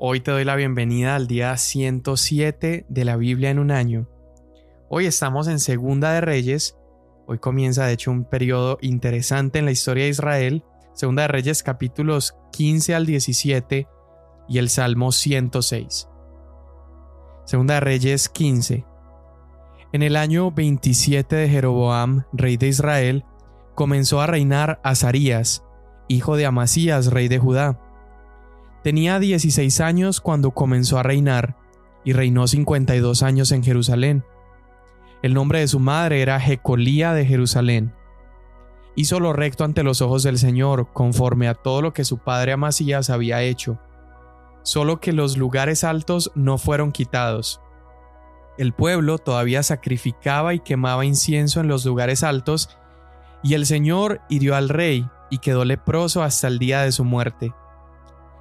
Hoy te doy la bienvenida al día 107 de la Biblia en un año. Hoy estamos en Segunda de Reyes. Hoy comienza de hecho un periodo interesante en la historia de Israel. Segunda de Reyes capítulos 15 al 17 y el Salmo 106. Segunda de Reyes 15. En el año 27 de Jeroboam, rey de Israel, comenzó a reinar Azarías, hijo de Amasías, rey de Judá Tenía 16 años cuando comenzó a reinar y reinó 52 años en Jerusalén. El nombre de su madre era Jecolía de Jerusalén. Hizo lo recto ante los ojos del Señor, conforme a todo lo que su padre Amasías había hecho. Solo que los lugares altos no fueron quitados. El pueblo todavía sacrificaba y quemaba incienso en los lugares altos, y el Señor hirió al rey y quedó leproso hasta el día de su muerte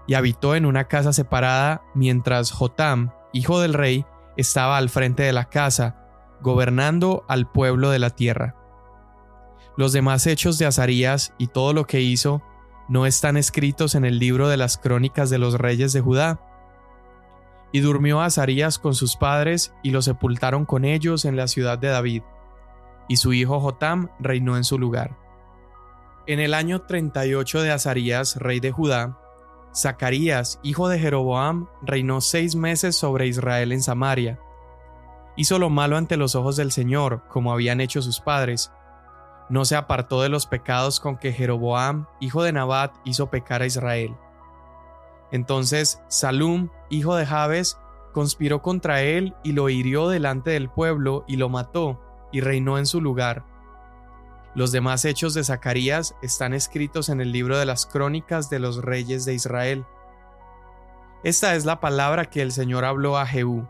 y habitó en una casa separada mientras Jotam, hijo del rey, estaba al frente de la casa, gobernando al pueblo de la tierra. Los demás hechos de Azarías y todo lo que hizo no están escritos en el libro de las crónicas de los reyes de Judá. Y durmió Azarías con sus padres y lo sepultaron con ellos en la ciudad de David, y su hijo Jotam reinó en su lugar. En el año 38 de Azarías, rey de Judá, Zacarías, hijo de Jeroboam, reinó seis meses sobre Israel en Samaria. Hizo lo malo ante los ojos del Señor, como habían hecho sus padres. No se apartó de los pecados con que Jeroboam, hijo de Nabat, hizo pecar a Israel. Entonces Salum, hijo de Jabes, conspiró contra él y lo hirió delante del pueblo y lo mató, y reinó en su lugar. Los demás hechos de Zacarías están escritos en el libro de las crónicas de los reyes de Israel. Esta es la palabra que el Señor habló a Jehú.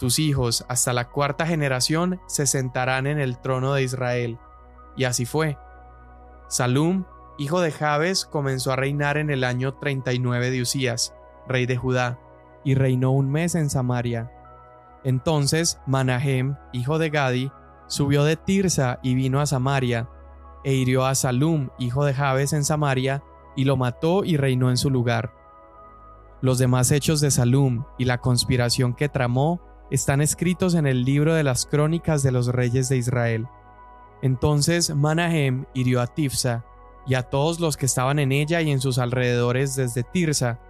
Tus hijos hasta la cuarta generación se sentarán en el trono de Israel. Y así fue. Salum, hijo de Jabes, comenzó a reinar en el año 39 de Usías, rey de Judá, y reinó un mes en Samaria. Entonces Manahem, hijo de Gadi, subió de Tirsa y vino a Samaria, e hirió a Salum, hijo de Jabes, en Samaria, y lo mató y reinó en su lugar. Los demás hechos de Salum y la conspiración que tramó están escritos en el libro de las crónicas de los reyes de Israel. Entonces Manahem hirió a Tifsa y a todos los que estaban en ella y en sus alrededores desde Tirsa,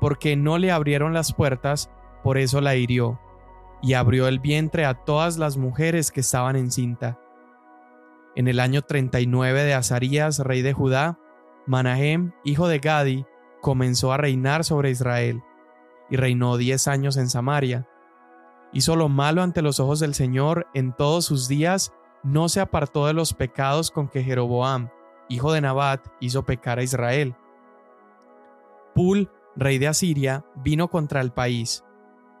porque no le abrieron las puertas, por eso la hirió, y abrió el vientre a todas las mujeres que estaban encinta. En el año 39 de Azarías, rey de Judá, Manahem, hijo de Gadi, comenzó a reinar sobre Israel, y reinó diez años en Samaria. Hizo lo malo ante los ojos del Señor en todos sus días, no se apartó de los pecados con que Jeroboam, hijo de Nabat, hizo pecar a Israel. Pul, rey de Asiria, vino contra el país,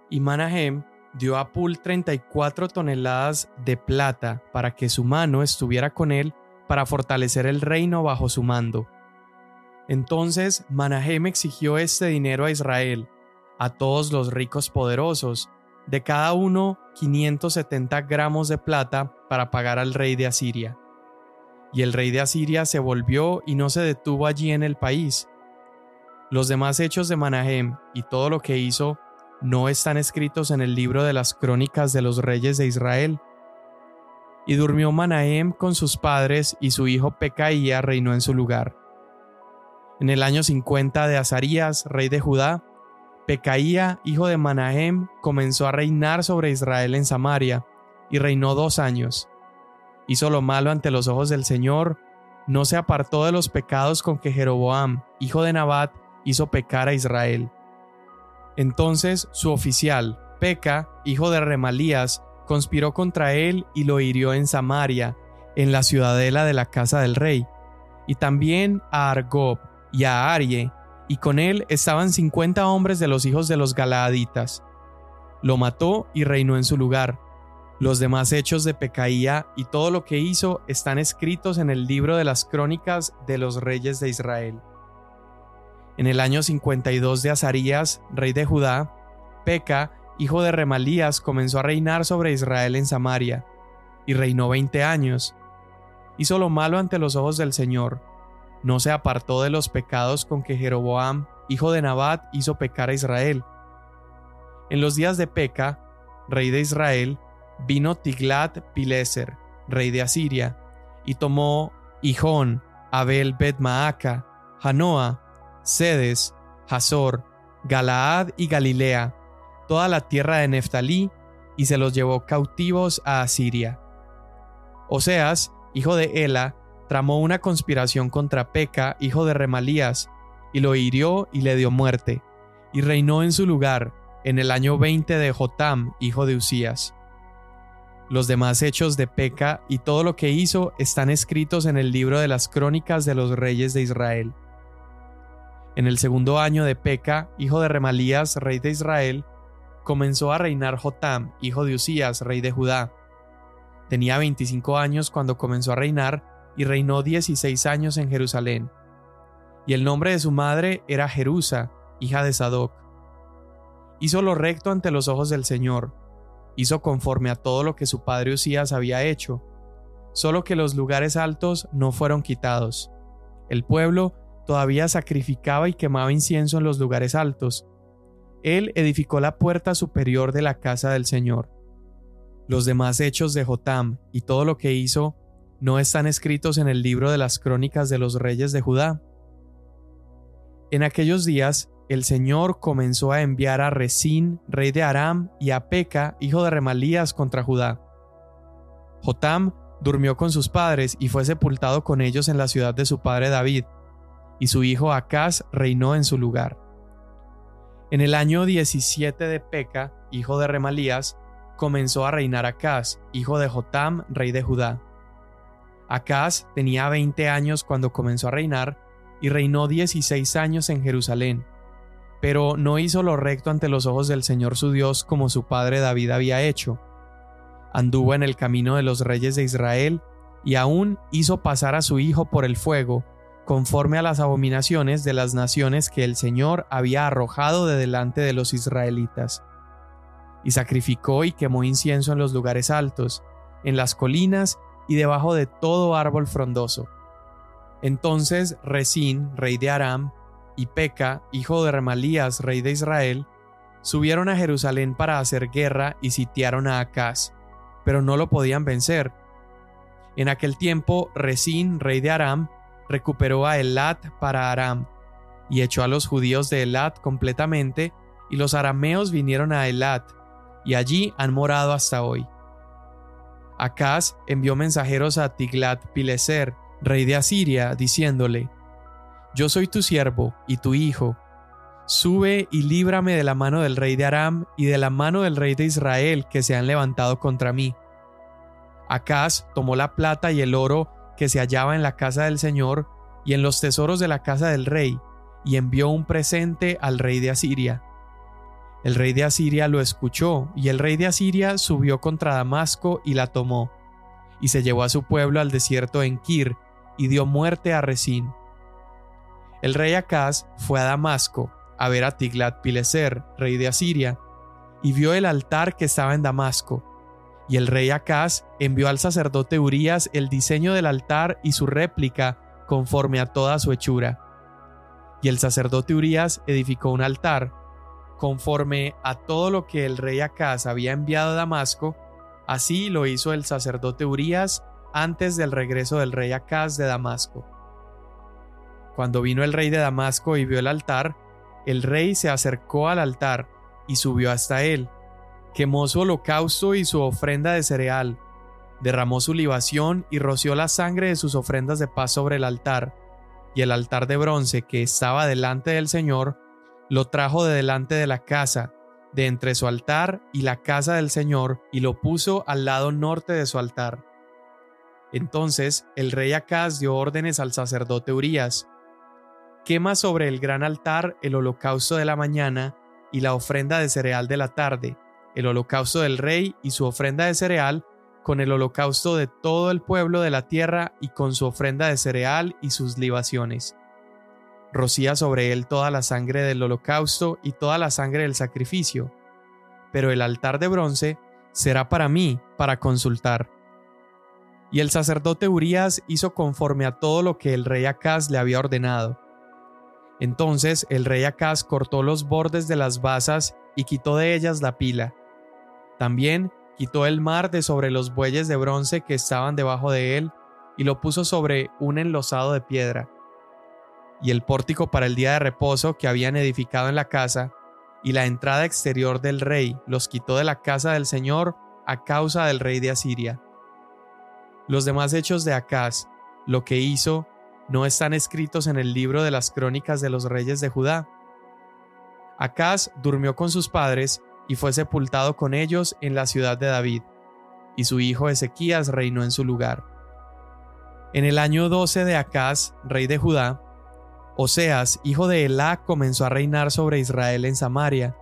y Manahem, dio a Pul 34 toneladas de plata para que su mano estuviera con él para fortalecer el reino bajo su mando. Entonces Manahem exigió este dinero a Israel, a todos los ricos poderosos, de cada uno 570 gramos de plata para pagar al rey de Asiria. Y el rey de Asiria se volvió y no se detuvo allí en el país. Los demás hechos de Manahem y todo lo que hizo no están escritos en el libro de las crónicas de los reyes de Israel. Y durmió Manahem con sus padres y su hijo Pecaía reinó en su lugar. En el año 50 de Azarías, rey de Judá, Pecaía, hijo de Manahem, comenzó a reinar sobre Israel en Samaria, y reinó dos años. Hizo lo malo ante los ojos del Señor, no se apartó de los pecados con que Jeroboam, hijo de Nabat, hizo pecar a Israel. Entonces su oficial, Peca, hijo de Remalías, conspiró contra él y lo hirió en Samaria, en la ciudadela de la casa del rey, y también a Argob y a Arie, y con él estaban cincuenta hombres de los hijos de los Galaaditas. Lo mató y reinó en su lugar. Los demás hechos de Pecaía y todo lo que hizo están escritos en el libro de las crónicas de los reyes de Israel. En el año 52 de Azarías, rey de Judá, Peca, hijo de Remalías, comenzó a reinar sobre Israel en Samaria, y reinó veinte años. Hizo lo malo ante los ojos del Señor. no se apartó de los pecados con que Jeroboam, hijo de Nabat, hizo pecar a Israel. En los días de Peca, rey de Israel, vino Tiglat Pileser, rey de Asiria, y tomó Hijón, Abel Bet Maaca, Sedes, Hazor, Galaad y Galilea, toda la tierra de Neftalí, y se los llevó cautivos a Asiria. Oseas, hijo de Ela, tramó una conspiración contra Peca, hijo de Remalías, y lo hirió y le dio muerte, y reinó en su lugar, en el año 20 de Jotam, hijo de Usías. Los demás hechos de Peca y todo lo que hizo están escritos en el libro de las crónicas de los reyes de Israel. En el segundo año de Peca, hijo de Remalías, rey de Israel, comenzó a reinar Jotam, hijo de Usías, rey de Judá. Tenía 25 años cuando comenzó a reinar y reinó 16 años en Jerusalén. Y el nombre de su madre era Jerusa, hija de Sadoc. Hizo lo recto ante los ojos del Señor, hizo conforme a todo lo que su padre Usías había hecho, solo que los lugares altos no fueron quitados. El pueblo todavía sacrificaba y quemaba incienso en los lugares altos. Él edificó la puerta superior de la casa del Señor. Los demás hechos de Jotam y todo lo que hizo no están escritos en el libro de las crónicas de los reyes de Judá. En aquellos días, el Señor comenzó a enviar a Resín, rey de Aram, y a Peca, hijo de Remalías, contra Judá. Jotam durmió con sus padres y fue sepultado con ellos en la ciudad de su padre David, y su hijo Acaz reinó en su lugar. En el año 17 de Peca, hijo de Remalías, comenzó a reinar Acaz, hijo de Jotam, rey de Judá. Acaz tenía 20 años cuando comenzó a reinar y reinó 16 años en Jerusalén, pero no hizo lo recto ante los ojos del Señor su Dios como su padre David había hecho. Anduvo en el camino de los reyes de Israel y aún hizo pasar a su hijo por el fuego, conforme a las abominaciones de las naciones que el Señor había arrojado de delante de los israelitas. Y sacrificó y quemó incienso en los lugares altos, en las colinas y debajo de todo árbol frondoso. Entonces Resín, rey de Aram, y Peca, hijo de Remalías, rey de Israel, subieron a Jerusalén para hacer guerra y sitiaron a Acaz, pero no lo podían vencer. En aquel tiempo Resín, rey de Aram, recuperó a Elat para Aram, y echó a los judíos de Elat completamente, y los arameos vinieron a Elat, y allí han morado hasta hoy. Acaz envió mensajeros a Tiglat-Pileser, rey de Asiria, diciéndole: Yo soy tu siervo y tu hijo. Sube y líbrame de la mano del rey de Aram y de la mano del rey de Israel que se han levantado contra mí. Acaz tomó la plata y el oro que se hallaba en la casa del Señor y en los tesoros de la casa del rey, y envió un presente al rey de Asiria. El rey de Asiria lo escuchó, y el rey de Asiria subió contra Damasco y la tomó, y se llevó a su pueblo al desierto en Kir, y dio muerte a Resín. El rey Acaz fue a Damasco a ver a Tiglat-Pileser, rey de Asiria, y vio el altar que estaba en Damasco. Y el rey Acaz envió al sacerdote Urías el diseño del altar y su réplica conforme a toda su hechura. Y el sacerdote Urías edificó un altar Conforme a todo lo que el rey Acaz había enviado a Damasco, así lo hizo el sacerdote Urías antes del regreso del rey Acaz de Damasco. Cuando vino el rey de Damasco y vio el altar, el rey se acercó al altar y subió hasta él, quemó su holocausto y su ofrenda de cereal, derramó su libación y roció la sangre de sus ofrendas de paz sobre el altar, y el altar de bronce que estaba delante del Señor lo trajo de delante de la casa, de entre su altar y la casa del Señor, y lo puso al lado norte de su altar. Entonces el rey Acaz dio órdenes al sacerdote Urías, quema sobre el gran altar el holocausto de la mañana y la ofrenda de cereal de la tarde, el holocausto del rey y su ofrenda de cereal, con el holocausto de todo el pueblo de la tierra y con su ofrenda de cereal y sus libaciones rocía sobre él toda la sangre del holocausto y toda la sangre del sacrificio, pero el altar de bronce será para mí para consultar. Y el sacerdote Urías hizo conforme a todo lo que el rey Acaz le había ordenado. Entonces el rey Acaz cortó los bordes de las basas y quitó de ellas la pila. También quitó el mar de sobre los bueyes de bronce que estaban debajo de él y lo puso sobre un enlosado de piedra. Y el pórtico para el día de reposo que habían edificado en la casa y la entrada exterior del rey los quitó de la casa del Señor a causa del rey de Asiria. Los demás hechos de Acaz, lo que hizo, no están escritos en el libro de las crónicas de los reyes de Judá. Acaz durmió con sus padres y fue sepultado con ellos en la ciudad de David, y su hijo Ezequías reinó en su lugar. En el año 12 de Acaz, rey de Judá, Oseas, hijo de Elá, comenzó a reinar sobre Israel en Samaria,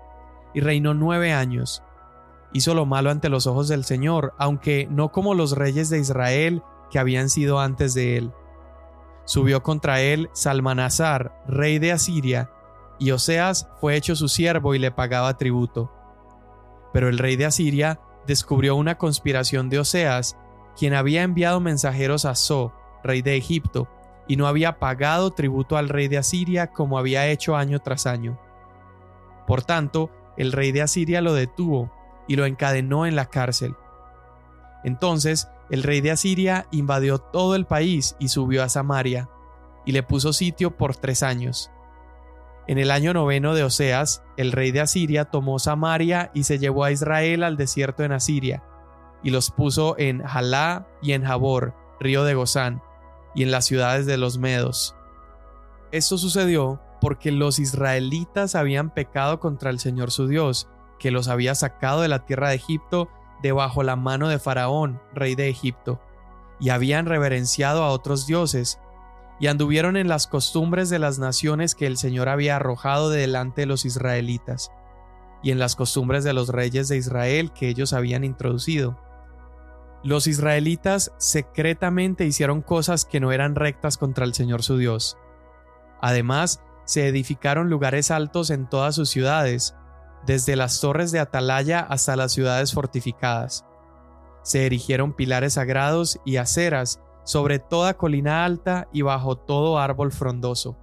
y reinó nueve años, hizo lo malo ante los ojos del Señor, aunque no como los reyes de Israel que habían sido antes de él. Subió contra él Salmanasar, rey de Asiria, y Oseas fue hecho su siervo y le pagaba tributo. Pero el rey de Asiria descubrió una conspiración de Oseas, quien había enviado mensajeros a So, rey de Egipto, y no había pagado tributo al rey de Asiria como había hecho año tras año. Por tanto, el rey de Asiria lo detuvo y lo encadenó en la cárcel. Entonces el rey de Asiria invadió todo el país y subió a Samaria, y le puso sitio por tres años. En el año noveno de Oseas, el rey de Asiria tomó Samaria y se llevó a Israel al desierto en Asiria, y los puso en Jalá y en Jabor, río de Gozán, y en las ciudades de los Medos. Esto sucedió porque los israelitas habían pecado contra el Señor su Dios, que los había sacado de la tierra de Egipto debajo la mano de Faraón, rey de Egipto, y habían reverenciado a otros dioses, y anduvieron en las costumbres de las naciones que el Señor había arrojado de delante de los israelitas, y en las costumbres de los reyes de Israel que ellos habían introducido. Los israelitas secretamente hicieron cosas que no eran rectas contra el Señor su Dios. Además, se edificaron lugares altos en todas sus ciudades, desde las torres de Atalaya hasta las ciudades fortificadas. Se erigieron pilares sagrados y aceras sobre toda colina alta y bajo todo árbol frondoso.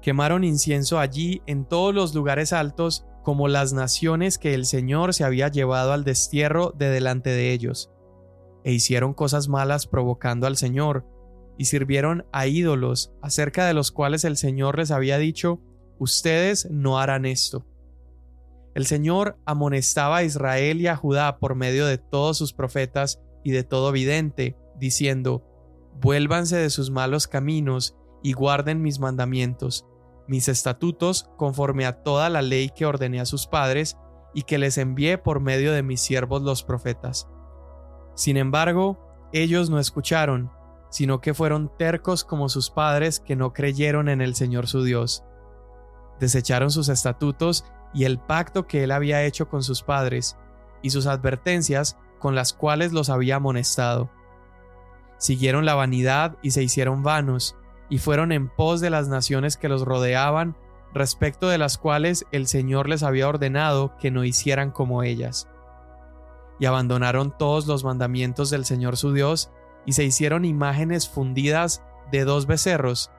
Quemaron incienso allí en todos los lugares altos como las naciones que el Señor se había llevado al destierro de delante de ellos, e hicieron cosas malas provocando al Señor, y sirvieron a ídolos acerca de los cuales el Señor les había dicho, ustedes no harán esto. El Señor amonestaba a Israel y a Judá por medio de todos sus profetas y de todo vidente, diciendo, Vuélvanse de sus malos caminos y guarden mis mandamientos, mis estatutos, conforme a toda la ley que ordené a sus padres y que les envié por medio de mis siervos los profetas. Sin embargo, ellos no escucharon, sino que fueron tercos como sus padres que no creyeron en el Señor su Dios. Desecharon sus estatutos y el pacto que él había hecho con sus padres, y sus advertencias con las cuales los había amonestado. Siguieron la vanidad y se hicieron vanos, y fueron en pos de las naciones que los rodeaban, respecto de las cuales el Señor les había ordenado que no hicieran como ellas. Y abandonaron todos los mandamientos del Señor su Dios, y se hicieron imágenes fundidas de dos becerros,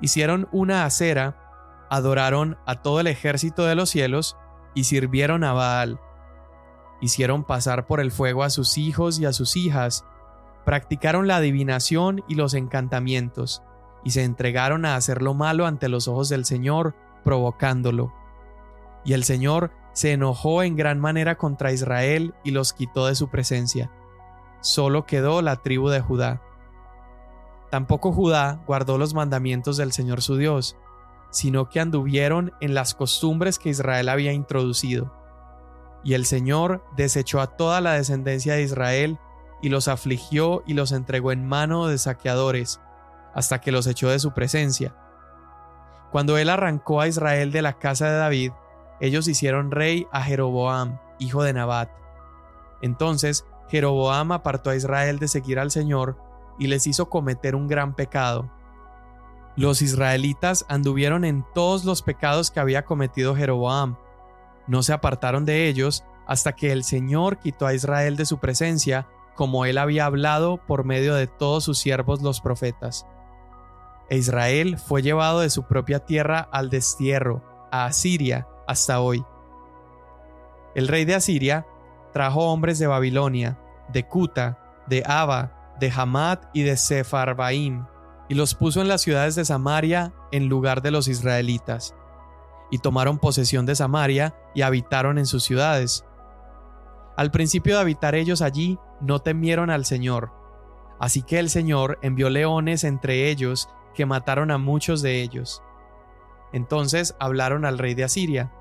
hicieron una acera adoraron a todo el ejército de los cielos y sirvieron a Baal. Hicieron pasar por el fuego a sus hijos y a sus hijas, practicaron la adivinación y los encantamientos, y se entregaron a hacer lo malo ante los ojos del Señor, provocándolo. Y el Señor se enojó en gran manera contra Israel y los quitó de su presencia. Solo quedó la tribu de Judá. Tampoco Judá guardó los mandamientos del Señor su Dios, sino que anduvieron en las costumbres que Israel había introducido. Y el Señor desechó a toda la descendencia de Israel y los afligió y los entregó en mano de saqueadores, hasta que los echó de su presencia. Cuando él arrancó a Israel de la casa de David, ellos hicieron rey a Jeroboam, hijo de Nabat. Entonces Jeroboam apartó a Israel de seguir al Señor y les hizo cometer un gran pecado los israelitas anduvieron en todos los pecados que había cometido Jeroboam. No se apartaron de ellos hasta que el Señor quitó a Israel de su presencia como él había hablado por medio de todos sus siervos los profetas. E Israel fue llevado de su propia tierra al destierro, a Asiria, hasta hoy. El rey de Asiria trajo hombres de Babilonia, de Cuta, de Aba, de Hamat y de Sepharvaim, y los puso en las ciudades de Samaria en lugar de los israelitas. Y tomaron posesión de Samaria y habitaron en sus ciudades. Al principio de habitar ellos allí, no temieron al Señor. Así que el Señor envió leones entre ellos que mataron a muchos de ellos. Entonces hablaron al rey de Asiria.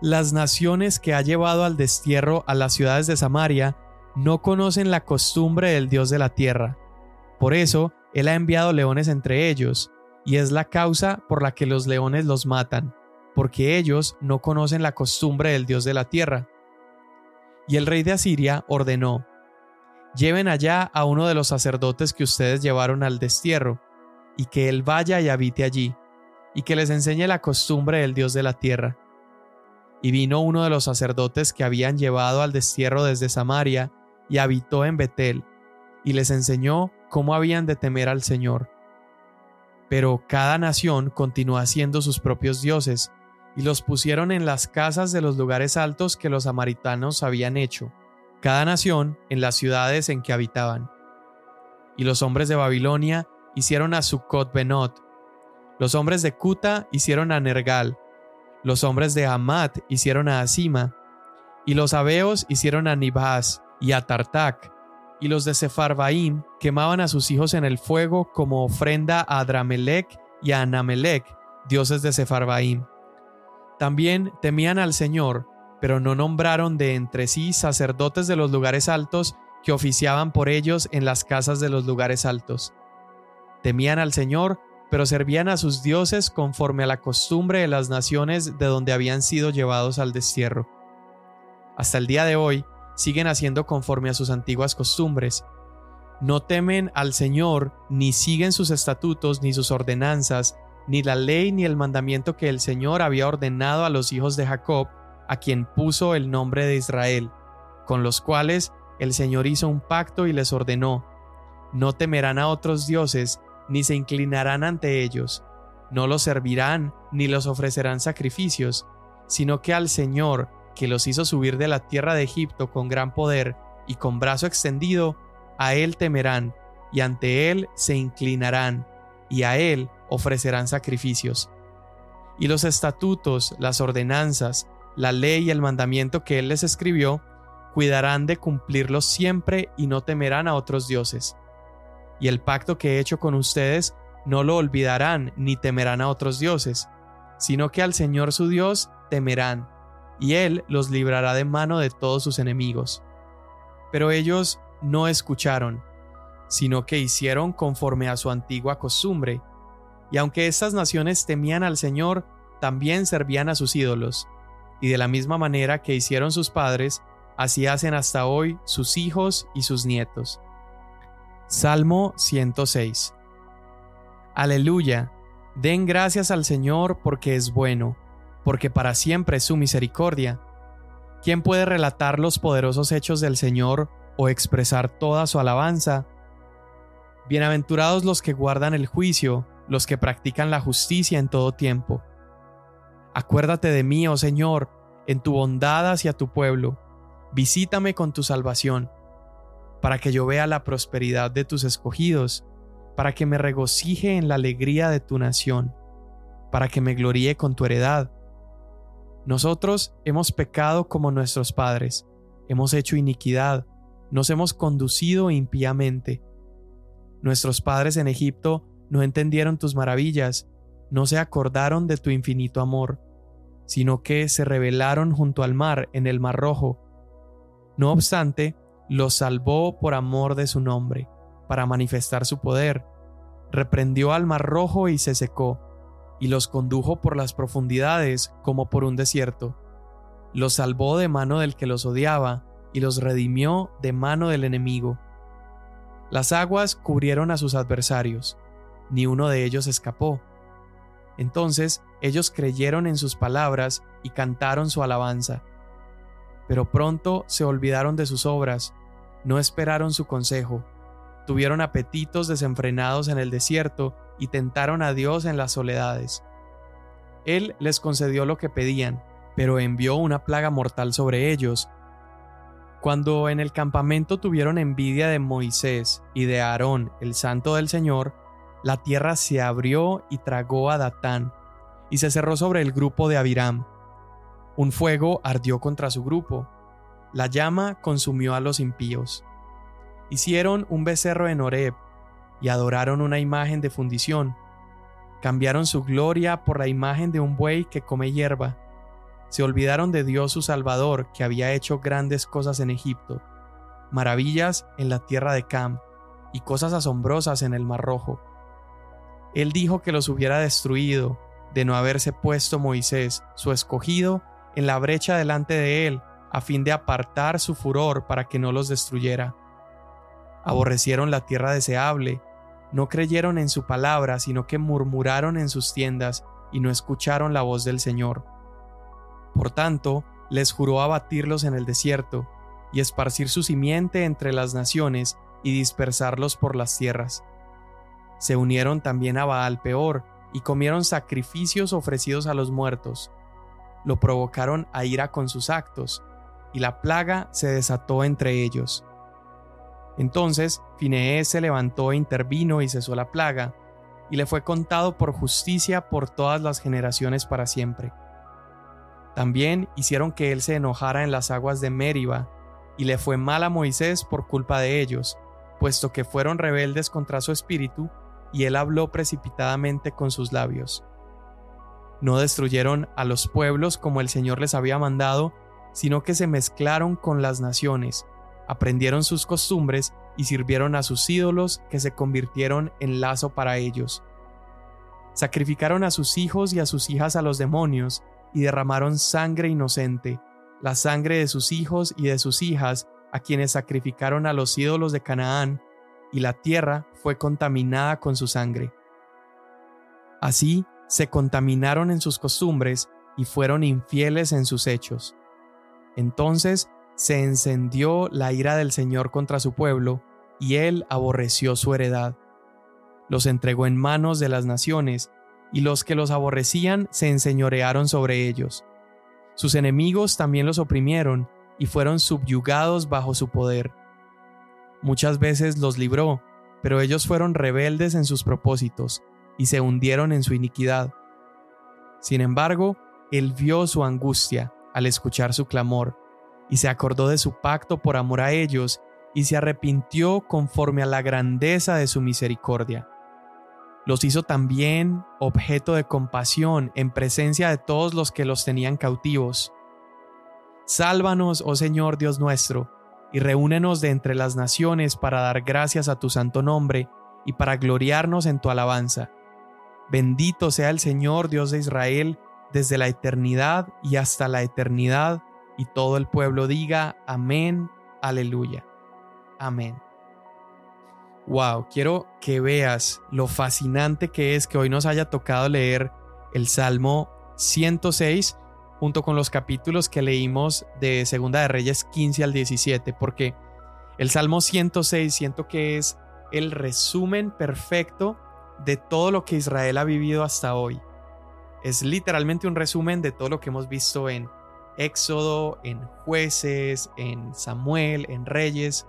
Las naciones que ha llevado al destierro a las ciudades de Samaria no conocen la costumbre del Dios de la tierra. Por eso, Él ha enviado leones entre ellos, y es la causa por la que los leones los matan, porque ellos no conocen la costumbre del Dios de la tierra. Y el rey de Asiria ordenó, Lleven allá a uno de los sacerdotes que ustedes llevaron al destierro, y que él vaya y habite allí, y que les enseñe la costumbre del Dios de la tierra. Y vino uno de los sacerdotes que habían llevado al destierro desde Samaria, y habitó en Betel, y les enseñó cómo habían de temer al Señor. Pero cada nación continuó haciendo sus propios dioses, y los pusieron en las casas de los lugares altos que los samaritanos habían hecho, cada nación en las ciudades en que habitaban. Y los hombres de Babilonia hicieron a Sucot Benot. Los hombres de Cuta hicieron a Nergal. Los hombres de Amat hicieron a Asima. Y los Abeos hicieron a Nibhaz y a Tartak. Y los de Sepharvaim quemaban a sus hijos en el fuego como ofrenda a Adramelech y a Anamelech, dioses de Sepharvaim. También temían al Señor, pero no nombraron de entre sí sacerdotes de los lugares altos que oficiaban por ellos en las casas de los lugares altos. Temían al Señor, pero servían a sus dioses conforme a la costumbre de las naciones de donde habían sido llevados al destierro. Hasta el día de hoy, siguen haciendo conforme a sus antiguas costumbres. No temen al Señor, ni siguen sus estatutos, ni sus ordenanzas, ni la ley, ni el mandamiento que el Señor había ordenado a los hijos de Jacob, a quien puso el nombre de Israel, con los cuales el Señor hizo un pacto y les ordenó, no temerán a otros dioses, ni se inclinarán ante ellos, no los servirán, ni los ofrecerán sacrificios, sino que al Señor, que los hizo subir de la tierra de Egipto con gran poder y con brazo extendido, a Él temerán, y ante Él se inclinarán, y a Él ofrecerán sacrificios. Y los estatutos, las ordenanzas, la ley y el mandamiento que Él les escribió, cuidarán de cumplirlos siempre y no temerán a otros dioses. Y el pacto que he hecho con ustedes no lo olvidarán ni temerán a otros dioses, sino que al Señor su Dios temerán, y Él los librará de mano de todos sus enemigos. Pero ellos no escucharon, sino que hicieron conforme a su antigua costumbre, y aunque estas naciones temían al Señor, también servían a sus ídolos, y de la misma manera que hicieron sus padres, así hacen hasta hoy sus hijos y sus nietos. Salmo 106 Aleluya, den gracias al Señor porque es bueno, porque para siempre es su misericordia. ¿Quién puede relatar los poderosos hechos del Señor o expresar toda su alabanza? Bienaventurados los que guardan el juicio, los que practican la justicia en todo tiempo. Acuérdate de mí, oh Señor, en tu bondad hacia tu pueblo. Visítame con tu salvación para que yo vea la prosperidad de tus escogidos, para que me regocije en la alegría de tu nación, para que me gloríe con tu heredad. Nosotros hemos pecado como nuestros padres, hemos hecho iniquidad, nos hemos conducido impíamente. Nuestros padres en Egipto no entendieron tus maravillas, no se acordaron de tu infinito amor, sino que se rebelaron junto al mar en el mar rojo. No obstante, los salvó por amor de su nombre, para manifestar su poder. Reprendió al mar rojo y se secó, y los condujo por las profundidades como por un desierto. Los salvó de mano del que los odiaba, y los redimió de mano del enemigo. Las aguas cubrieron a sus adversarios, ni uno de ellos escapó. Entonces ellos creyeron en sus palabras y cantaron su alabanza pero pronto se olvidaron de sus obras, no esperaron su consejo, tuvieron apetitos desenfrenados en el desierto y tentaron a Dios en las soledades. Él les concedió lo que pedían, pero envió una plaga mortal sobre ellos. Cuando en el campamento tuvieron envidia de Moisés y de Aarón, el santo del Señor, la tierra se abrió y tragó a Datán, y se cerró sobre el grupo de Abiram. Un fuego ardió contra su grupo, la llama consumió a los impíos. Hicieron un becerro en Horeb y adoraron una imagen de fundición. Cambiaron su gloria por la imagen de un buey que come hierba. Se olvidaron de Dios su Salvador, que había hecho grandes cosas en Egipto, maravillas en la tierra de Cam y cosas asombrosas en el Mar Rojo. Él dijo que los hubiera destruido, de no haberse puesto Moisés, su escogido, en la brecha delante de él, a fin de apartar su furor para que no los destruyera. Aborrecieron la tierra deseable, no creyeron en su palabra, sino que murmuraron en sus tiendas y no escucharon la voz del Señor. Por tanto, les juró abatirlos en el desierto, y esparcir su simiente entre las naciones, y dispersarlos por las tierras. Se unieron también a Baal peor, y comieron sacrificios ofrecidos a los muertos. Lo provocaron a ira con sus actos, y la plaga se desató entre ellos. Entonces Fineés se levantó e intervino y cesó la plaga, y le fue contado por justicia por todas las generaciones para siempre. También hicieron que él se enojara en las aguas de Mériba, y le fue mal a Moisés por culpa de ellos, puesto que fueron rebeldes contra su espíritu, y él habló precipitadamente con sus labios. No destruyeron a los pueblos como el Señor les había mandado, sino que se mezclaron con las naciones, aprendieron sus costumbres y sirvieron a sus ídolos que se convirtieron en lazo para ellos. Sacrificaron a sus hijos y a sus hijas a los demonios y derramaron sangre inocente, la sangre de sus hijos y de sus hijas a quienes sacrificaron a los ídolos de Canaán, y la tierra fue contaminada con su sangre. Así se contaminaron en sus costumbres y fueron infieles en sus hechos. Entonces se encendió la ira del Señor contra su pueblo, y él aborreció su heredad. Los entregó en manos de las naciones, y los que los aborrecían se enseñorearon sobre ellos. Sus enemigos también los oprimieron, y fueron subyugados bajo su poder. Muchas veces los libró, pero ellos fueron rebeldes en sus propósitos, y se hundieron en su iniquidad. Sin embargo, él vio su angustia al escuchar su clamor, y se acordó de su pacto por amor a ellos, y se arrepintió conforme a la grandeza de su misericordia. Los hizo también objeto de compasión en presencia de todos los que los tenían cautivos. Sálvanos, oh Señor Dios nuestro, y reúnenos de entre las naciones para dar gracias a tu santo nombre y para gloriarnos en tu alabanza. Bendito sea el Señor Dios de Israel, desde la eternidad y hasta la eternidad y todo el pueblo diga amén, aleluya. Amén. Wow, quiero que veas lo fascinante que es que hoy nos haya tocado leer el Salmo 106 junto con los capítulos que leímos de Segunda de Reyes 15 al 17, porque el Salmo 106 siento que es el resumen perfecto de todo lo que Israel ha vivido hasta hoy. Es literalmente un resumen de todo lo que hemos visto en Éxodo, en jueces, en Samuel, en reyes.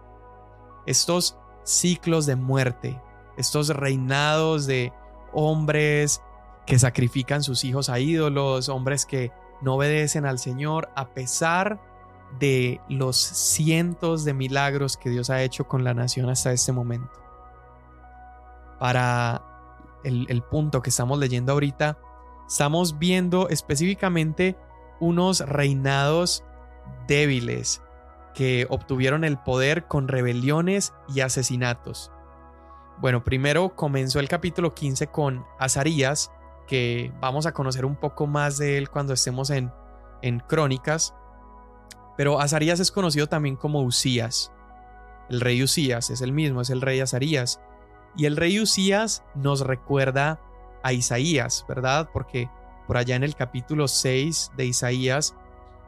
Estos ciclos de muerte, estos reinados de hombres que sacrifican sus hijos a ídolos, hombres que no obedecen al Señor a pesar de los cientos de milagros que Dios ha hecho con la nación hasta este momento. Para el, el punto que estamos leyendo ahorita, estamos viendo específicamente unos reinados débiles que obtuvieron el poder con rebeliones y asesinatos. Bueno, primero comenzó el capítulo 15 con Azarías, que vamos a conocer un poco más de él cuando estemos en, en Crónicas. Pero Azarías es conocido también como Usías. El rey Usías es el mismo, es el rey Azarías. Y el rey Usías nos recuerda a Isaías, ¿verdad? Porque por allá en el capítulo 6 de Isaías,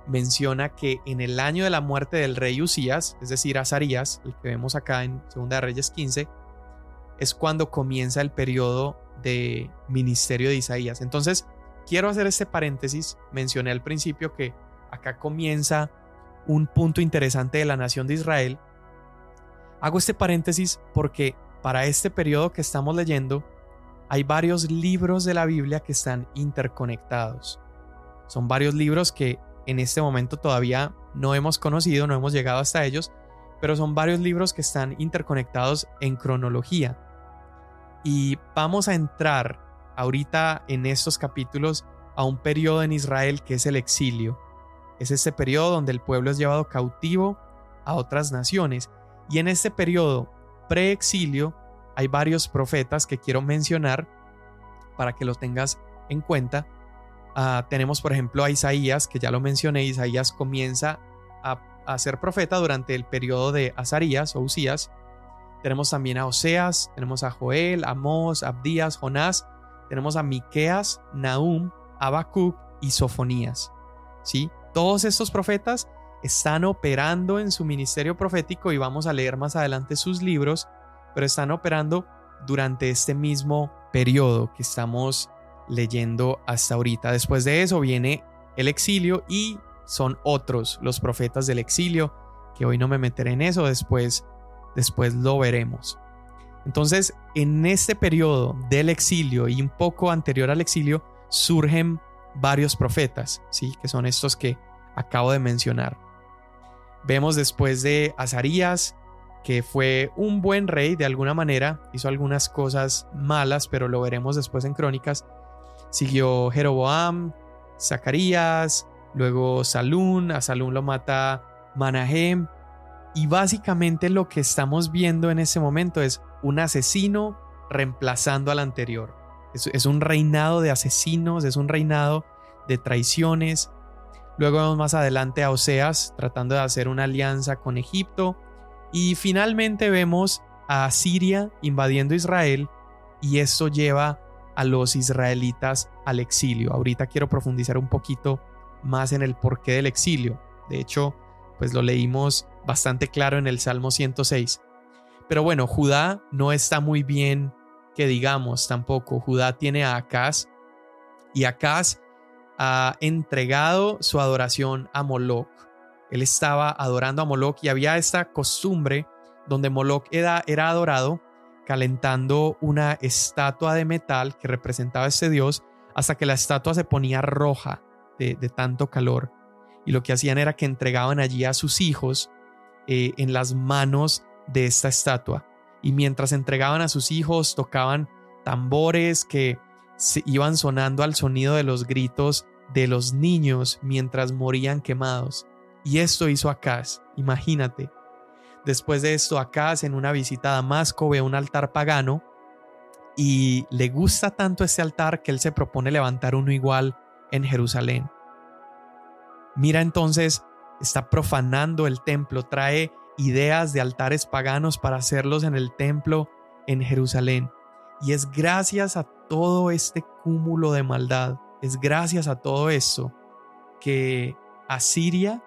menciona que en el año de la muerte del rey Usías, es decir, Azarías, el que vemos acá en 2 Reyes 15, es cuando comienza el periodo de ministerio de Isaías. Entonces, quiero hacer este paréntesis. Mencioné al principio que acá comienza un punto interesante de la nación de Israel. Hago este paréntesis porque para este periodo que estamos leyendo, hay varios libros de la Biblia que están interconectados. Son varios libros que en este momento todavía no hemos conocido, no hemos llegado hasta ellos, pero son varios libros que están interconectados en cronología. Y vamos a entrar ahorita en estos capítulos a un periodo en Israel que es el exilio. Es este periodo donde el pueblo es llevado cautivo a otras naciones. Y en este periodo preexilio hay varios profetas que quiero mencionar para que lo tengas en cuenta. Ah, tenemos por ejemplo a Isaías, que ya lo mencioné, Isaías comienza a, a ser profeta durante el periodo de Azarías o Usías. Tenemos también a Oseas, tenemos a Joel, Amós, Abdías, Jonás, tenemos a Miqueas, Nahum, Habacuc y Sofonías. ¿Sí? Todos estos profetas están operando en su ministerio profético y vamos a leer más adelante sus libros, pero están operando durante este mismo periodo que estamos leyendo hasta ahorita. Después de eso viene el exilio y son otros los profetas del exilio, que hoy no me meteré en eso, después, después lo veremos. Entonces, en este periodo del exilio y un poco anterior al exilio, surgen varios profetas, ¿sí? que son estos que acabo de mencionar. Vemos después de Azarías, que fue un buen rey de alguna manera, hizo algunas cosas malas, pero lo veremos después en crónicas. Siguió Jeroboam, Zacarías, luego Salún, a Salún lo mata Manahem, y básicamente lo que estamos viendo en ese momento es un asesino reemplazando al anterior. Es, un reinado de asesinos, es un reinado de traiciones. Luego vemos más adelante a Oseas tratando de hacer una alianza con Egipto. Y finalmente vemos a Siria invadiendo Israel y eso lleva a los israelitas al exilio. Ahorita quiero profundizar un poquito más en el porqué del exilio. De hecho, pues lo leímos bastante claro en el Salmo 106. Pero bueno, Judá no está muy bien que digamos tampoco. Judá tiene a Acaz y Acaz ha entregado su adoración a Moloch. Él estaba adorando a Moloch y había esta costumbre donde Moloch era, adorado calentando una estatua de metal que representaba a este dios hasta que la estatua se ponía roja de, tanto calor. Y lo que hacían era que entregaban allí a sus hijos eh, en las manos de esta estatua. Y mientras entregaban a sus hijos, tocaban tambores que se iban sonando al sonido de los gritos de los niños mientras morían quemados. Y esto hizo Acaz, imagínate. Después de esto, Acaz en una visita a Damasco ve un altar pagano y le gusta tanto este altar que él se propone levantar uno igual en Jerusalén. Mira entonces, está profanando el templo, trae ideas de altares paganos para hacerlos en el templo en Jerusalén. Y es gracias a todo este cúmulo de maldad, es gracias a todo esto que Asiria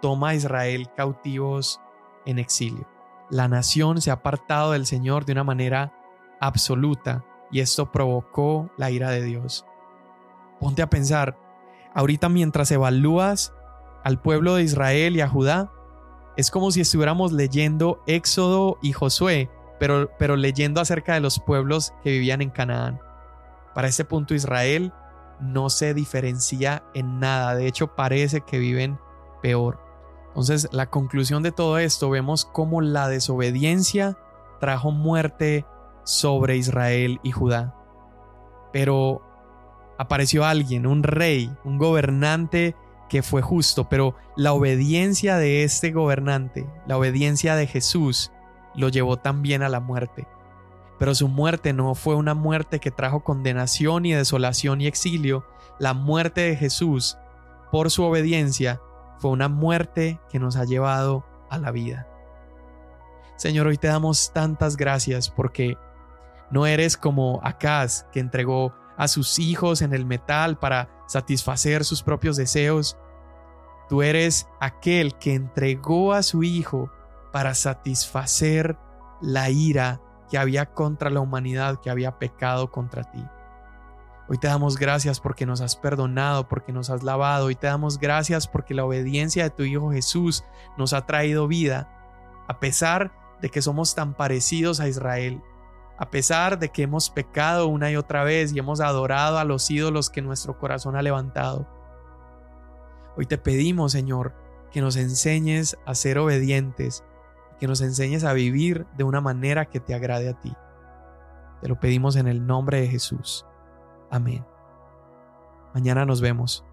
toma a Israel cautivos en exilio. La nación se ha apartado del Señor de una manera absoluta y esto provocó la ira de Dios. Ponte a pensar, ahorita mientras evalúas al pueblo de Israel y a Judá, es como si estuviéramos leyendo Éxodo y Josué, pero, pero leyendo acerca de los pueblos que vivían en Canaán. Para ese punto Israel no se diferencia en nada, de hecho parece que viven peor. Entonces, la conclusión de todo esto vemos cómo la desobediencia trajo muerte sobre Israel y Judá. Pero apareció alguien, un rey, un gobernante que fue justo, pero la obediencia de este gobernante, la obediencia de Jesús, lo llevó también a la muerte. Pero su muerte no fue una muerte que trajo condenación y desolación y exilio. La muerte de Jesús, por su obediencia, fue una muerte que nos ha llevado a la vida. Señor, hoy te damos tantas gracias porque no eres como Acaz que entregó a sus hijos en el metal para satisfacer sus propios deseos, Tú eres aquel que entregó a su Hijo para satisfacer la ira que había contra la humanidad, que había pecado contra ti. Hoy te damos gracias porque nos has perdonado, porque nos has lavado. Hoy te damos gracias porque la obediencia de tu Hijo Jesús nos ha traído vida, a pesar de que somos tan parecidos a Israel, a pesar de que hemos pecado una y otra vez y hemos adorado a los ídolos que nuestro corazón ha levantado. Hoy te pedimos, Señor, que nos enseñes a ser obedientes, que nos enseñes a vivir de una manera que te agrade a ti. Te lo pedimos en el nombre de Jesús. Amén. Mañana nos vemos.